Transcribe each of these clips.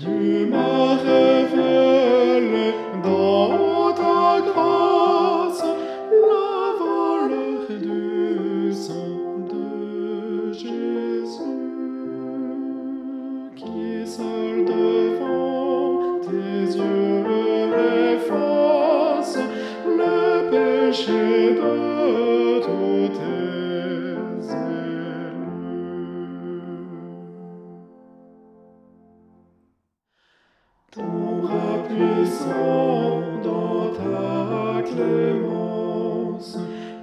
Tu m'as révélé dans ta grâce la valeur du sang de Jésus qui seul devant tes yeux efface le péché de tout puissant dans ta clémence,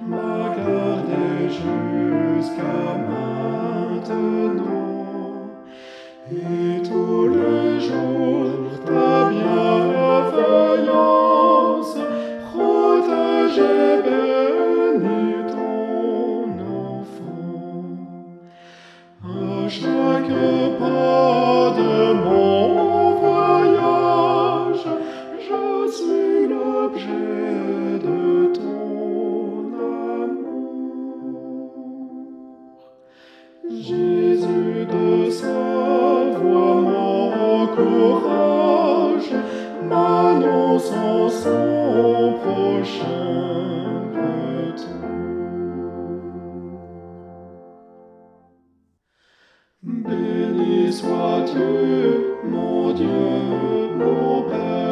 m'a gardé jusqu'à maintenant. Jésus de sa voix m'encourage, m'annonçant son prochain retour. Béni sois-tu, mon Dieu, mon Père,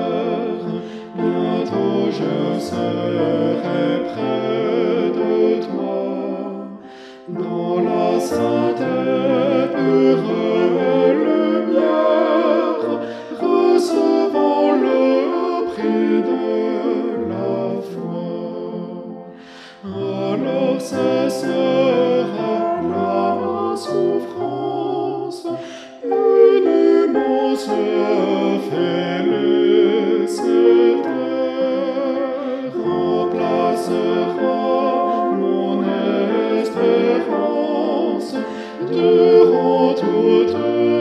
cesserait la souffrance, une immense félicité remplacera mon espérance durant toute